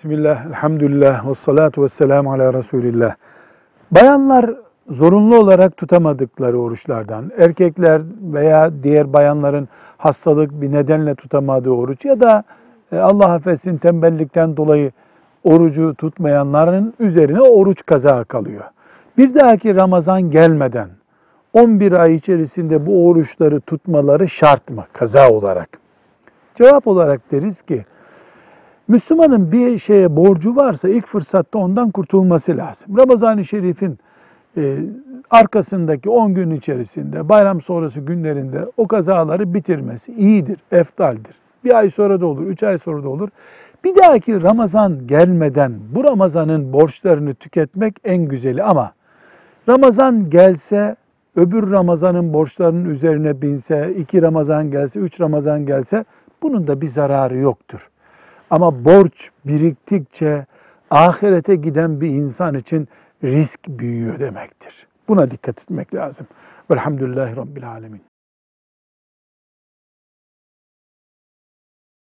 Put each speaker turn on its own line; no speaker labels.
Bismillah, elhamdülillah, ve salatu ve selamu ala Resulillah. Bayanlar zorunlu olarak tutamadıkları oruçlardan, erkekler veya diğer bayanların hastalık bir nedenle tutamadığı oruç ya da e, Allah affetsin tembellikten dolayı orucu tutmayanların üzerine oruç kaza kalıyor. Bir dahaki Ramazan gelmeden 11 ay içerisinde bu oruçları tutmaları şart mı kaza olarak? Cevap olarak deriz ki Müslümanın bir şeye borcu varsa ilk fırsatta ondan kurtulması lazım. Ramazan-ı Şerif'in e, arkasındaki 10 gün içerisinde, bayram sonrası günlerinde o kazaları bitirmesi iyidir, eftaldir. Bir ay sonra da olur, üç ay sonra da olur. Bir dahaki Ramazan gelmeden bu Ramazan'ın borçlarını tüketmek en güzeli ama Ramazan gelse, öbür Ramazan'ın borçlarının üzerine binse, iki Ramazan gelse, üç Ramazan gelse bunun da bir zararı yoktur. Ama borç biriktikçe ahirete giden bir insan için risk büyüyor demektir. Buna dikkat etmek lazım. Velhamdülillahi Rabbil Alemin.